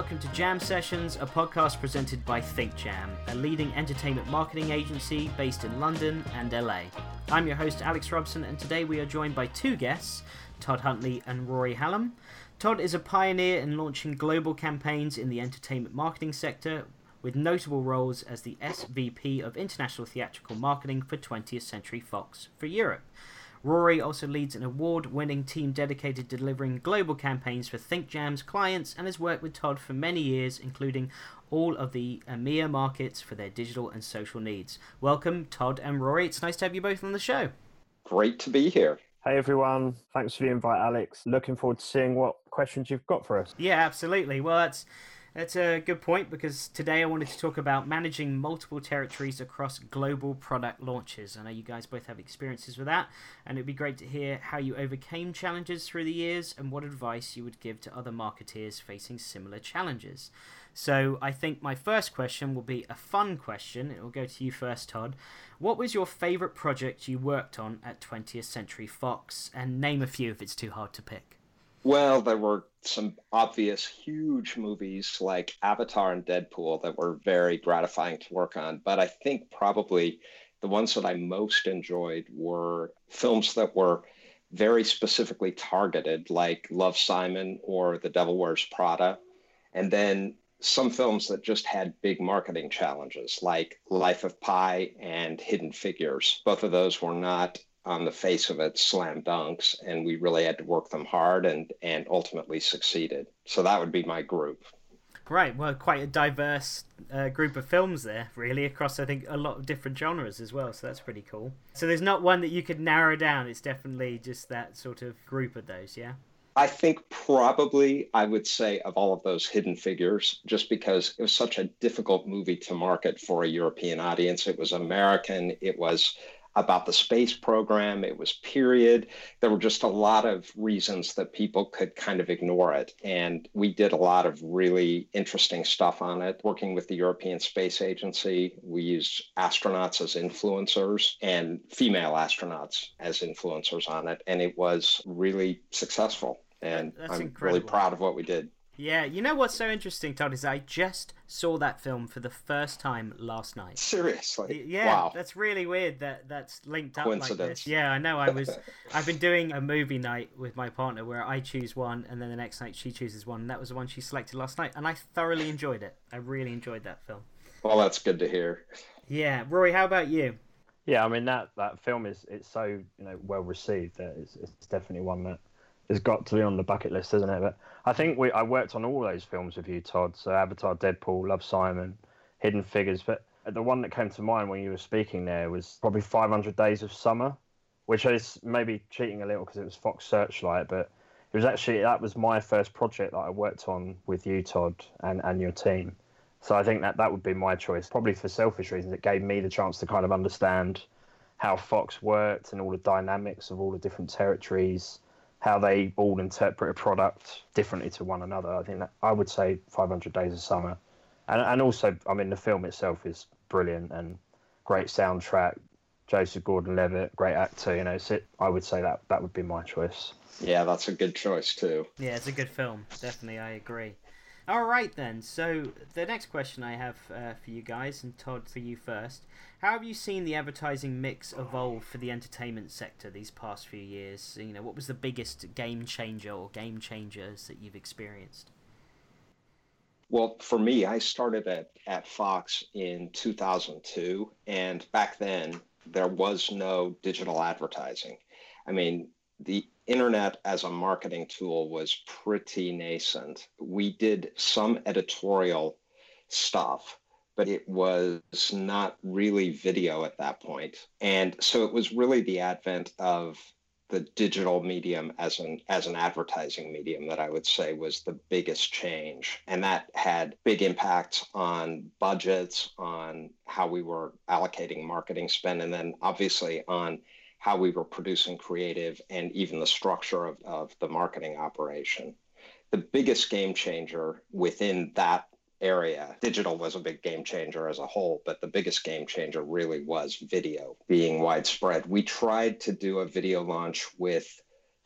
welcome to Jam Sessions, a podcast presented by ThinkJam, a leading entertainment marketing agency based in London and LA. I'm your host, Alex Robson, and today we are joined by two guests, Todd Huntley and Rory Hallam. Todd is a pioneer in launching global campaigns in the entertainment marketing sector, with notable roles as the SVP of International Theatrical Marketing for 20th Century Fox for Europe. Rory also leads an award winning team dedicated to delivering global campaigns for ThinkJam's clients and has worked with Todd for many years, including all of the EMEA markets for their digital and social needs. Welcome, Todd and Rory. It's nice to have you both on the show. Great to be here. Hey everyone, thanks for the invite, Alex. Looking forward to seeing what questions you've got for us. Yeah, absolutely. Well, that's that's a good point because today I wanted to talk about managing multiple territories across global product launches. I know you guys both have experiences with that, and it'd be great to hear how you overcame challenges through the years and what advice you would give to other marketeers facing similar challenges. So, I think my first question will be a fun question. It will go to you first, Todd. What was your favorite project you worked on at 20th Century Fox? And name a few if it's too hard to pick. Well, there were some obvious huge movies like Avatar and Deadpool that were very gratifying to work on. But I think probably the ones that I most enjoyed were films that were very specifically targeted, like Love Simon or The Devil Wears Prada. And then some films that just had big marketing challenges, like Life of Pi and Hidden Figures. Both of those were not on the face of it slam dunks and we really had to work them hard and and ultimately succeeded. So that would be my group. Right well quite a diverse uh, group of films there really across i think a lot of different genres as well so that's pretty cool. So there's not one that you could narrow down. It's definitely just that sort of group of those yeah? I think probably I would say of all of those hidden figures, just because it was such a difficult movie to market for a European audience. It was American. It was about the space program. It was period. There were just a lot of reasons that people could kind of ignore it. And we did a lot of really interesting stuff on it, working with the European Space Agency. We used astronauts as influencers and female astronauts as influencers on it. And it was really successful. And That's I'm incredible. really proud of what we did. Yeah, you know what's so interesting, Todd, is I just saw that film for the first time last night. Seriously? Yeah, wow. that's really weird that that's linked up like this. Yeah, I know. I was, I've been doing a movie night with my partner where I choose one and then the next night she chooses one, and that was the one she selected last night, and I thoroughly enjoyed it. I really enjoyed that film. Well, that's good to hear. Yeah, Rory, how about you? Yeah, I mean that that film is it's so you know well received that it's it's definitely one that has got to be on the bucket list, isn't it? But I think we I worked on all those films with you, Todd. So Avatar, Deadpool, Love Simon, Hidden Figures. But the one that came to mind when you were speaking there was probably 500 Days of Summer, which is maybe cheating a little because it was Fox Searchlight, but it was actually that was my first project that I worked on with you, Todd, and and your team. So I think that that would be my choice, probably for selfish reasons. It gave me the chance to kind of understand how Fox worked and all the dynamics of all the different territories how they all interpret a product differently to one another. I think that I would say 500 Days of Summer, and and also I mean the film itself is brilliant and great soundtrack. Joseph Gordon-Levitt, great actor. You know, so I would say that that would be my choice. Yeah, that's a good choice too. Yeah, it's a good film. Definitely, I agree. All right then. So the next question I have uh, for you guys, and Todd, for you first. How have you seen the advertising mix evolve for the entertainment sector these past few years? You know, what was the biggest game changer or game changers that you've experienced? Well, for me, I started at, at Fox in 2002. And back then, there was no digital advertising. I mean, the internet as a marketing tool was pretty nascent. We did some editorial stuff, but it was not really video at that point. And so it was really the advent of the digital medium as an as an advertising medium that I would say was the biggest change and that had big impacts on budgets on how we were allocating marketing spend and then obviously on how we were producing creative and even the structure of, of the marketing operation the biggest game changer within that area. Digital was a big game changer as a whole, but the biggest game changer really was video being widespread. We tried to do a video launch with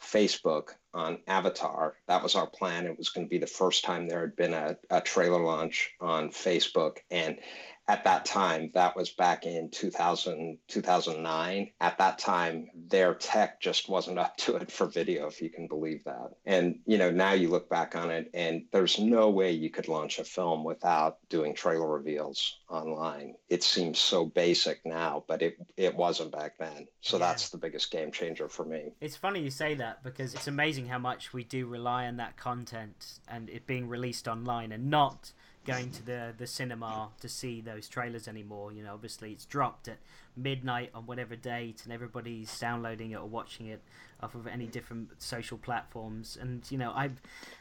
Facebook on Avatar. That was our plan. It was going to be the first time there had been a, a trailer launch on Facebook. And at that time, that was back in 2000, 2009. At that time, their tech just wasn't up to it for video, if you can believe that. And, you know, now you look back on it and there's no way you could launch a film without doing trailer reveals online. It seems so basic now, but it, it wasn't back then. So yeah. that's the biggest game changer for me. It's funny you say that because it's amazing how much we do rely on that content and it being released online and not going to the the cinema to see those trailers anymore. You know, obviously it's dropped at midnight on whatever date, and everybody's downloading it or watching it off of any different social platforms. And you know, I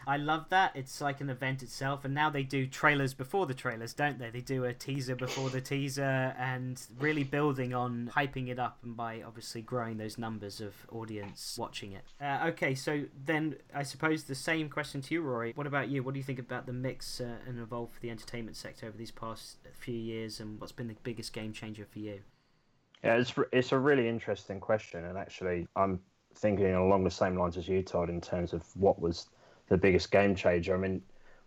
I love that. It's like an event itself. And now they do trailers before the trailers, don't they? They do a teaser before the teaser, and really building on hyping it up, and by obviously growing those numbers of audience watching it. Uh, okay, so then I suppose the same question to you, Rory. What about you? What do you think about the mix uh, and evolve for the entertainment sector over these past few years, and what's been the biggest game changer for you? Yeah, it's it's a really interesting question, and actually, I'm thinking along the same lines as you, Todd, in terms of what was the biggest game changer. I mean,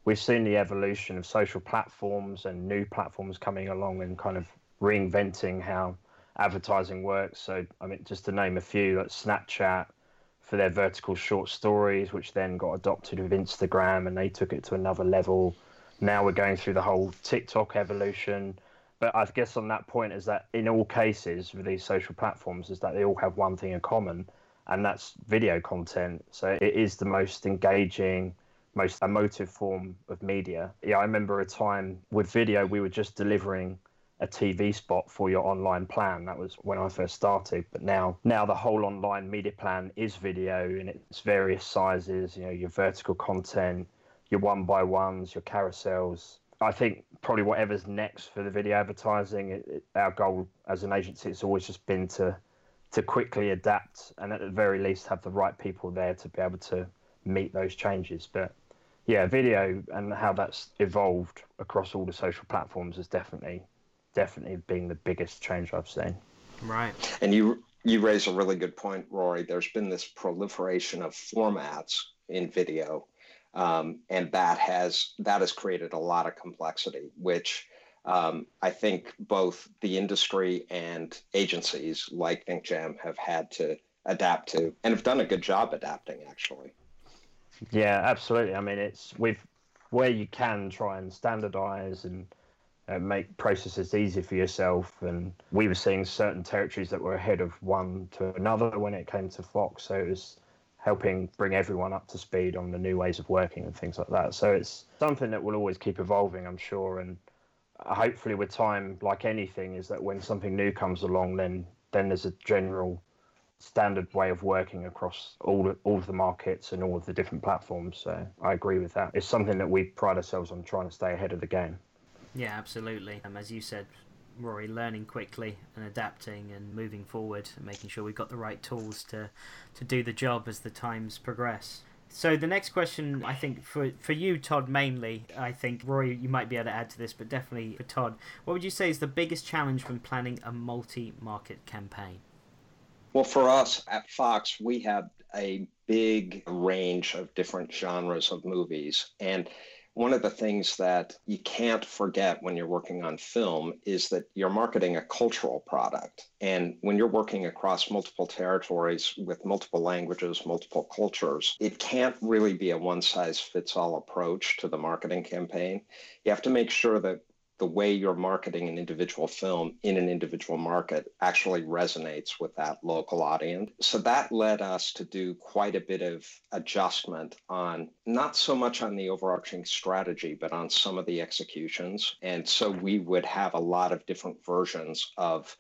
we've seen the evolution of social platforms and new platforms coming along and kind of reinventing how advertising works. So, I mean, just to name a few, like Snapchat for their vertical short stories, which then got adopted with Instagram and they took it to another level. Now we're going through the whole TikTok evolution. But I guess on that point is that in all cases with these social platforms is that they all have one thing in common, and that's video content. So it is the most engaging, most emotive form of media. Yeah, I remember a time with video, we were just delivering a TV spot for your online plan. That was when I first started. But now, now the whole online media plan is video in its various sizes. You know, your vertical content, your one by ones, your carousels. I think probably whatever's next for the video advertising, it, it, our goal as an agency has always just been to to quickly adapt and at the very least have the right people there to be able to meet those changes. But yeah, video and how that's evolved across all the social platforms has definitely definitely been the biggest change I've seen. Right. And you you raise a really good point, Rory. There's been this proliferation of formats in video, um, and that has that has created a lot of complexity, which um, I think both the industry and agencies like ThinkJam have had to adapt to and have done a good job adapting actually. Yeah, absolutely. I mean, it's with where you can try and standardize and uh, make processes easy for yourself. And we were seeing certain territories that were ahead of one to another when it came to Fox. So it was helping bring everyone up to speed on the new ways of working and things like that. So it's something that will always keep evolving, I'm sure. And hopefully with time, like anything, is that when something new comes along, then then there's a general standard way of working across all all of the markets and all of the different platforms. So I agree with that. It's something that we pride ourselves on trying to stay ahead of the game. Yeah, absolutely. Um, as you said, Rory, learning quickly and adapting and moving forward and making sure we've got the right tools to to do the job as the times progress. So the next question, I think for for you, Todd, mainly, I think Roy, you might be able to add to this, but definitely for Todd, what would you say is the biggest challenge when planning a multi-market campaign? Well, for us at Fox, we have a big range of different genres of movies, and one of the things that you can't forget when you're working on film is that you're marketing a cultural product. And when you're working across multiple territories with multiple languages, multiple cultures, it can't really be a one size fits all approach to the marketing campaign. You have to make sure that the way you're marketing an individual film in an individual market actually resonates with that local audience. So that led us to do quite a bit of adjustment on not so much on the overarching strategy, but on some of the executions. And so we would have a lot of different versions of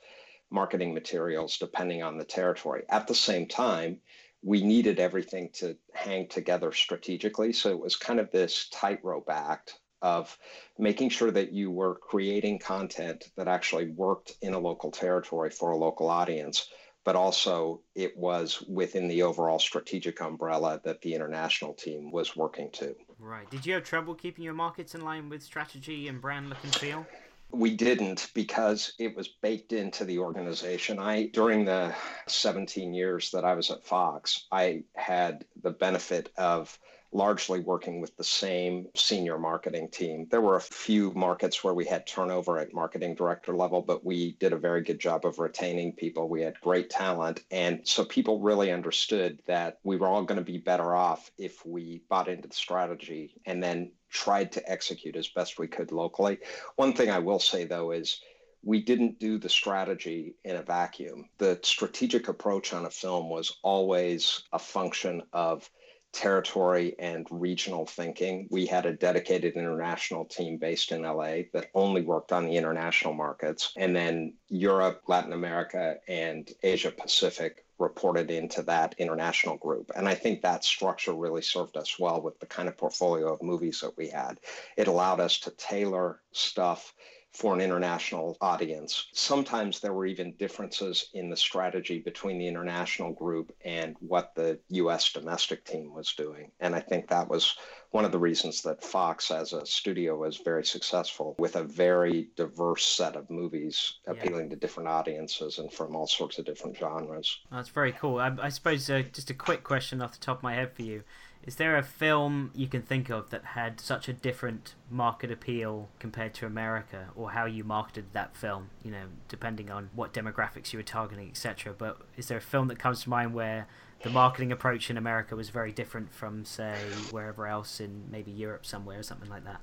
marketing materials depending on the territory. At the same time, we needed everything to hang together strategically. So it was kind of this tightrope act of making sure that you were creating content that actually worked in a local territory for a local audience, but also it was within the overall strategic umbrella that the international team was working to. Right. Did you have trouble keeping your markets in line with strategy and brand look and feel? We didn't because it was baked into the organization. I during the 17 years that I was at Fox, I had the benefit of largely working with the same senior marketing team. There were a few markets where we had turnover at marketing director level, but we did a very good job of retaining people. We had great talent. And so people really understood that we were all going to be better off if we bought into the strategy and then tried to execute as best we could locally. One thing I will say, though, is we didn't do the strategy in a vacuum. The strategic approach on a film was always a function of territory and regional thinking. We had a dedicated international team based in LA that only worked on the international markets. And then Europe, Latin America, and Asia Pacific reported into that international group. And I think that structure really served us well with the kind of portfolio of movies that we had. It allowed us to tailor stuff for an international audience. Sometimes there were even differences in the strategy between the international group and what the US domestic team was doing. And I think that was one of the reasons that Fox as a studio was very successful with a very diverse set of movies appealing yeah. to different audiences and from all sorts of different genres. That's very cool. I, I suppose uh, just a quick question off the top of my head for you. Is there a film you can think of that had such a different market appeal compared to America, or how you marketed that film? You know, depending on what demographics you were targeting, etc. But is there a film that comes to mind where the marketing approach in America was very different from, say, wherever else in maybe Europe somewhere or something like that?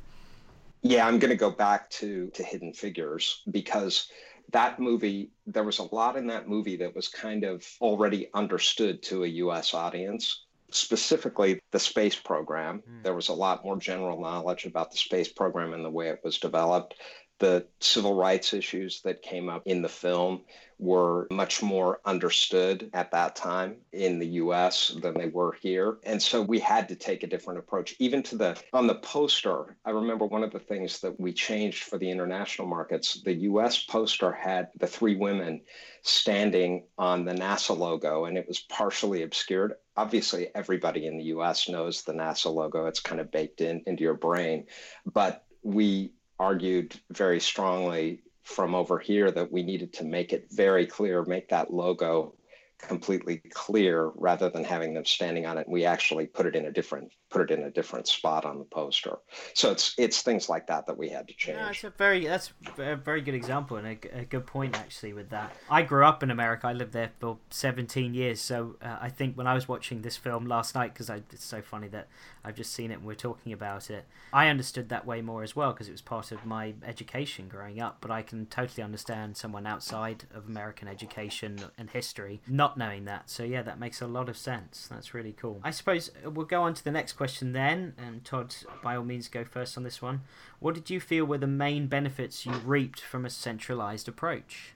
Yeah, I'm going to go back to to Hidden Figures because that movie there was a lot in that movie that was kind of already understood to a US audience specifically the space program. Mm. There was a lot more general knowledge about the space program and the way it was developed. The civil rights issues that came up in the film were much more understood at that time in the US than they were here. And so we had to take a different approach. Even to the on the poster, I remember one of the things that we changed for the international markets, the US poster had the three women standing on the NASA logo and it was partially obscured obviously everybody in the US knows the NASA logo. It's kind of baked in into your brain. But we argued very strongly from over here that we needed to make it very clear, make that logo completely clear rather than having them standing on it. We actually put it in a different put it in a different spot on the poster. So it's it's things like that that we had to change. Yeah, it's a very that's a very good example and a, a, good point actually with that. I grew up in America. I lived there for 17 years. So uh, I think when I was watching this film last night, because it's so funny that I've just seen it and we're talking about it, I understood that way more as well because it was part of my education growing up. But I can totally understand someone outside of American education and history not knowing that. So yeah, that makes a lot of sense. That's really cool. I suppose we'll go on to the next question then. And Todd, by all means, go first on this one. What did you feel were the main benefits you reaped from a centralized approach?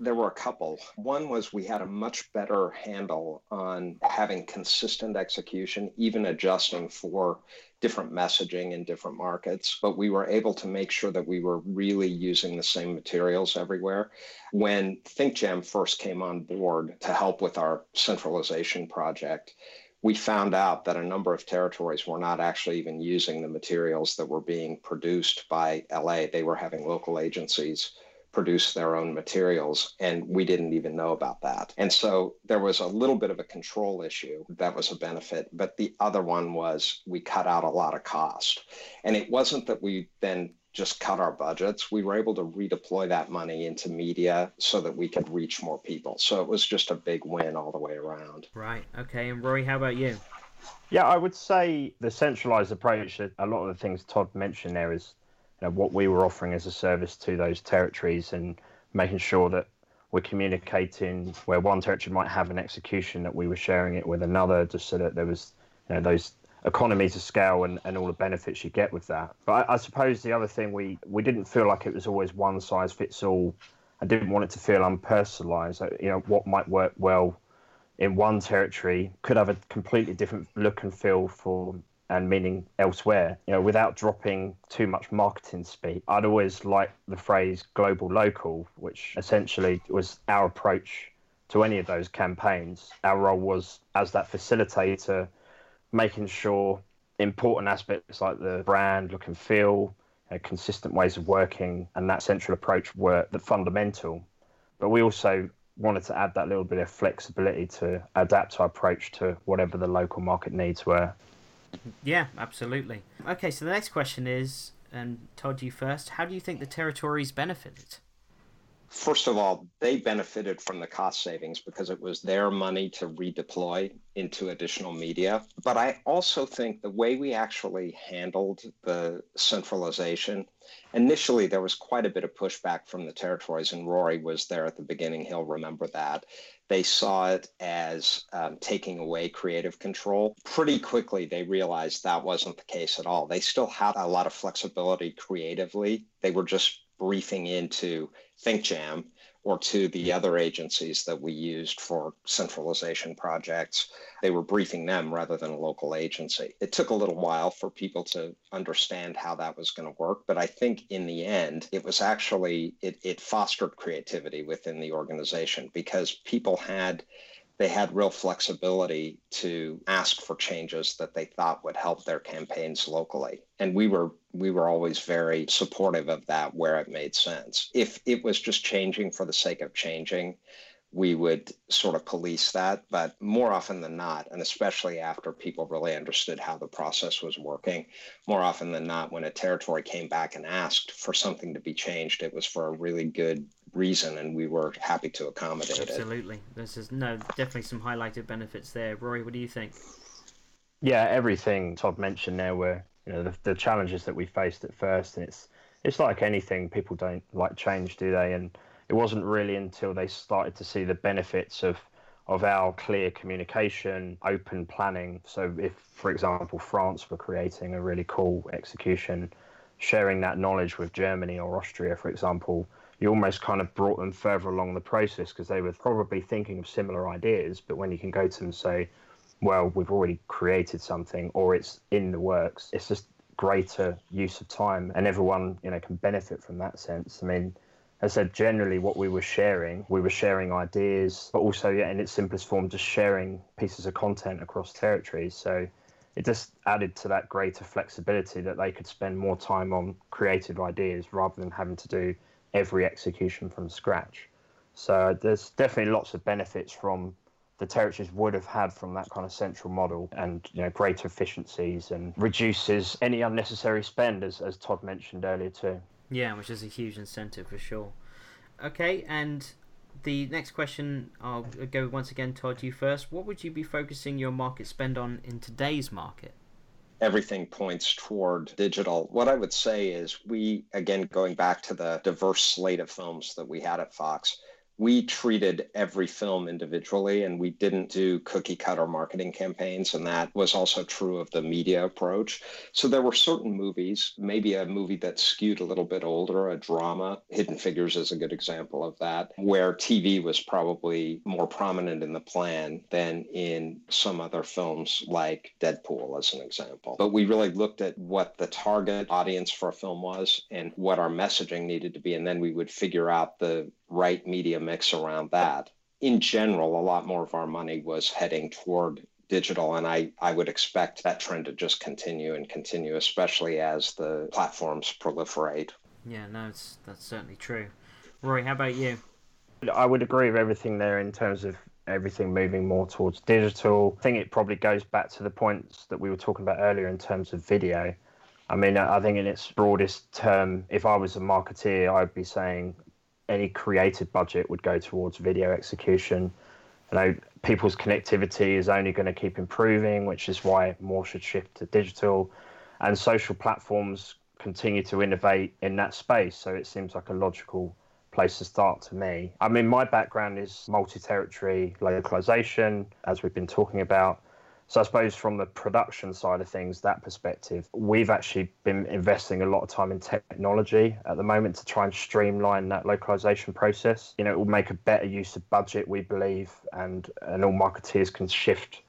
There were a couple. One was we had a much better handle on having consistent execution, even adjusting for different messaging in different markets, but we were able to make sure that we were really using the same materials everywhere. When ThinkJam first came on board to help with our centralization project, we found out that a number of territories were not actually even using the materials that were being produced by LA. They were having local agencies produce their own materials, and we didn't even know about that. And so there was a little bit of a control issue that was a benefit. But the other one was we cut out a lot of cost. And it wasn't that we then just cut our budgets. We were able to redeploy that money into media so that we could reach more people. So it was just a big win all the way around. Right. Okay. And Roy, how about you? Yeah, I would say the centralized approach, a lot of the things Todd mentioned there is you know, what we were offering as a service to those territories and making sure that we're communicating where one territory might have an execution that we were sharing it with another just so that there was you know those economies of scale and, and all the benefits you get with that but I, I, suppose the other thing we we didn't feel like it was always one size fits all i didn't want it to feel unpersonalized you know what might work well in one territory could have a completely different look and feel for and meaning elsewhere, you know, without dropping too much marketing speak. I'd always like the phrase global local, which essentially was our approach to any of those campaigns. Our role was as that facilitator, making sure important aspects like the brand, look and feel, consistent ways of working and that central approach were the fundamental. But we also wanted to add that little bit of flexibility to adapt our approach to whatever the local market needs were. Yeah, absolutely. Okay, so the next question is, and Todd, you first. How do you think the territories benefited? First of all, they benefited from the cost savings because it was their money to redeploy into additional media. But I also think the way we actually handled the centralization, initially there was quite a bit of pushback from the territories, and Rory was there at the beginning. He'll remember that. They saw it as um, taking away creative control. Pretty quickly, they realized that wasn't the case at all. They still had a lot of flexibility creatively. They were just briefing into ThinkJam or to the other agencies that we used for centralization projects. They were briefing them rather than a local agency. It took a little while for people to understand how that was going to work, but I think in the end, it was actually, it, it fostered creativity within the organization because people had they had real flexibility to ask for changes that they thought would help their campaigns locally. And we were we were always very supportive of that where it made sense. If it was just changing for the sake of changing we would sort of police that but more often than not and especially after people really understood how the process was working more often than not when a territory came back and asked for something to be changed it was for a really good reason, and we were happy to accommodate Absolutely. it. Absolutely, this is no definitely some highlighted benefits there. Rory, what do you think? Yeah, everything Todd mentioned there were you know the, the challenges that we faced at first, and it's it's like anything. People don't like change, do they? And it wasn't really until they started to see the benefits of of our clear communication, open planning. So, if, for example, France were creating a really cool execution, sharing that knowledge with Germany or Austria, for example, you almost kind of brought them further along the process because they were probably thinking of similar ideas. But when you can go to them and say, well, we've already created something or it's in the works, it's just greater use of time and everyone, you know, can benefit from that sense. I mean, as I said, generally what we were sharing, we were sharing ideas, but also, yeah, in its simplest form, just sharing pieces of content across territories. So it just added to that greater flexibility that they could spend more time on creative ideas rather than having to do every execution from scratch. So there's definitely lots of benefits from the territories would have had from that kind of central model and you know greater efficiencies and reduces any unnecessary spend as, as Todd mentioned earlier too. Yeah, which is a huge incentive for sure. Okay, and the next question I'll go once again Todd you first. What would you be focusing your market spend on in today's market? Everything points toward digital. What I would say is we, again, going back to the diverse slate of films that we had at Fox, we treated every film individually and we didn't do cookie cutter marketing campaigns. And that was also true of the media approach. So there were certain movies, maybe a movie that skewed a little bit older, a drama. Hidden Figures is a good example of that, where TV was probably more prominent in the plan than in some other films like Deadpool, as an example. But we really looked at what the target audience for a film was and what our messaging needed to be. And then we would figure out the right media mix around that. In general, a lot more of our money was heading toward digital and I, I would expect that trend to just continue and continue especially as the platforms proliferate. Yeah no it's, that's certainly true. Roy how about you? I would agree with everything there in terms of everything moving more towards digital. I think it probably goes back to the points that we were talking about earlier in terms of video. I mean i think in its broadest term if i was a marketeer i'd be saying any creative budget would go towards video execution. You know, people's connectivity is only going to keep improving, which is why more should shift to digital. And social platforms continue to innovate in that space. So it seems like a logical place to start to me. I mean, my background is multi territory localization, as we've been talking about. So I suppose from the production side of things, that perspective, we've actually been investing a lot of time in technology at the moment to try and streamline that localization process. You know, it will make a better use of budget, we believe, and and all marketeers can shift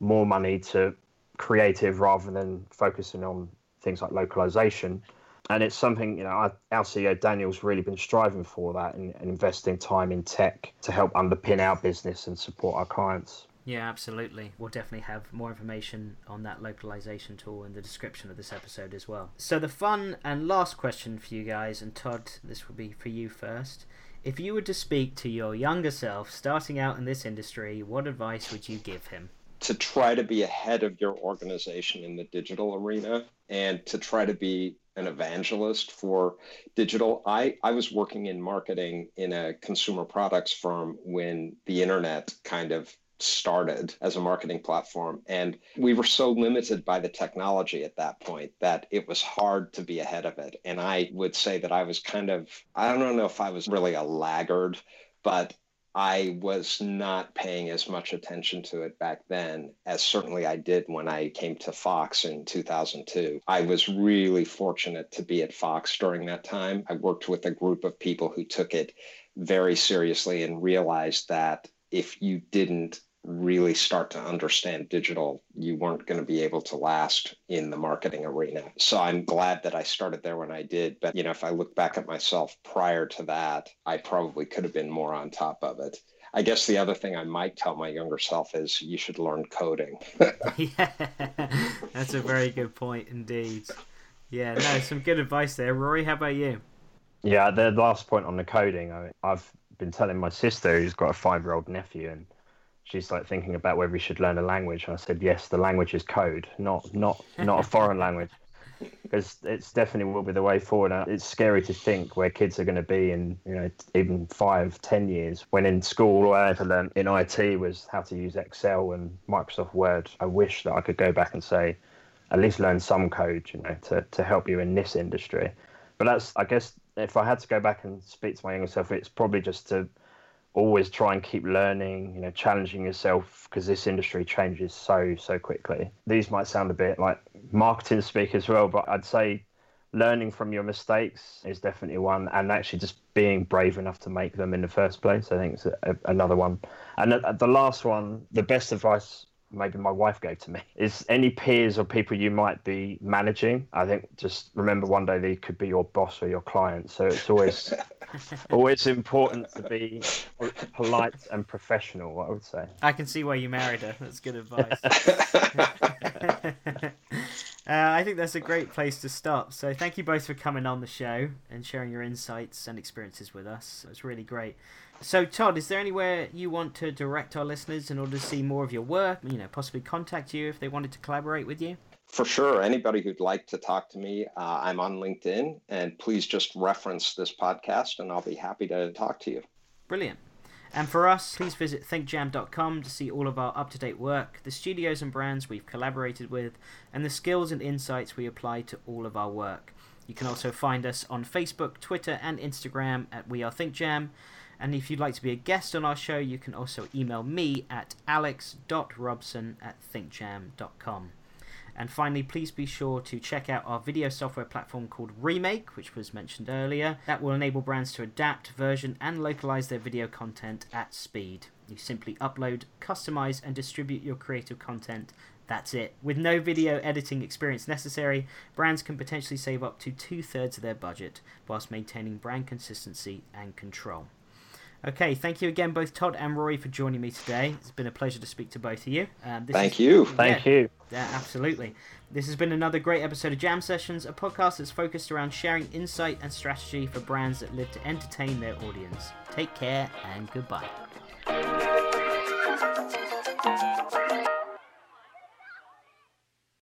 more money to creative rather than focusing on things like localization. And it's something, you know, our, CEO Daniel's really been striving for that and, and investing time in tech to help underpin our business and support our clients. Yeah, absolutely. We'll definitely have more information on that localization tool in the description of this episode as well. So, the fun and last question for you guys, and Todd, this will be for you first. If you were to speak to your younger self starting out in this industry, what advice would you give him? To try to be ahead of your organization in the digital arena and to try to be an evangelist for digital. I, I was working in marketing in a consumer products firm when the internet kind of started as a marketing platform. And we were so limited by the technology at that point that it was hard to be ahead of it. And I would say that I was kind of, I don't know if I was really a laggard, but I was not paying as much attention to it back then as certainly I did when I came to Fox in 2002. I was really fortunate to be at Fox during that time. I worked with a group of people who took it very seriously and realized that if you didn't really start to understand digital, you weren't going to be able to last in the marketing arena. So I'm glad that I started there when I did. But, you know, if I look back at myself prior to that, I probably could have been more on top of it. I guess the other thing I might tell my younger self is you should learn coding. yeah, that's a very good point indeed. Yeah, no, some good advice there. Rory, how about you? Yeah, the last point on the coding, I, I've been telling my sister who's got a five year old nephew, and she's like thinking about whether he should learn a language. And I said, yes, the language is code, not not not a foreign language, because it's definitely will be the way forward. Uh, it's scary to think where kids are going to be in you know even five, ten years. When in school, all I ever learned in IT was how to use Excel and Microsoft Word. I wish that I could go back and say, at least learn some code, you know, to to help you in this industry. But that's, I guess, if I had to go back and speak to my younger self, it's probably just to always try and keep learning, you know, challenging yourself because this industry changes so so quickly. These might sound a bit like marketing speak as well, but I'd say learning from your mistakes is definitely one, and actually just being brave enough to make them in the first place. I think is a, another one. And the, the last one, the best advice maybe my wife gave to me. Is any peers or people you might be managing? I think just remember one day they could be your boss or your client. So it's always always important to be polite and professional i would say. I can see why you married her. That's good advice Uh, I think that's a great place to stop. So, thank you both for coming on the show and sharing your insights and experiences with us. It's really great. So, Todd, is there anywhere you want to direct our listeners in order to see more of your work? You know, possibly contact you if they wanted to collaborate with you? For sure. Anybody who'd like to talk to me, uh, I'm on LinkedIn, and please just reference this podcast, and I'll be happy to talk to you. Brilliant. And for us, please visit thinkjam.com to see all of our up to date work, the studios and brands we've collaborated with, and the skills and insights we apply to all of our work. You can also find us on Facebook, Twitter, and Instagram at We Are ThinkJam. And if you'd like to be a guest on our show, you can also email me at alex.robson at thinkjam.com. And finally, please be sure to check out our video software platform called Remake, which was mentioned earlier. That will enable brands to adapt, version, and localize their video content at speed. You simply upload, customize, and distribute your creative content. That's it. With no video editing experience necessary, brands can potentially save up to two thirds of their budget whilst maintaining brand consistency and control. Okay, thank you again, both Todd and Rory, for joining me today. It's been a pleasure to speak to both of you. Um, thank is, you. Yeah, thank you. Yeah, absolutely. This has been another great episode of Jam Sessions, a podcast that's focused around sharing insight and strategy for brands that live to entertain their audience. Take care and goodbye.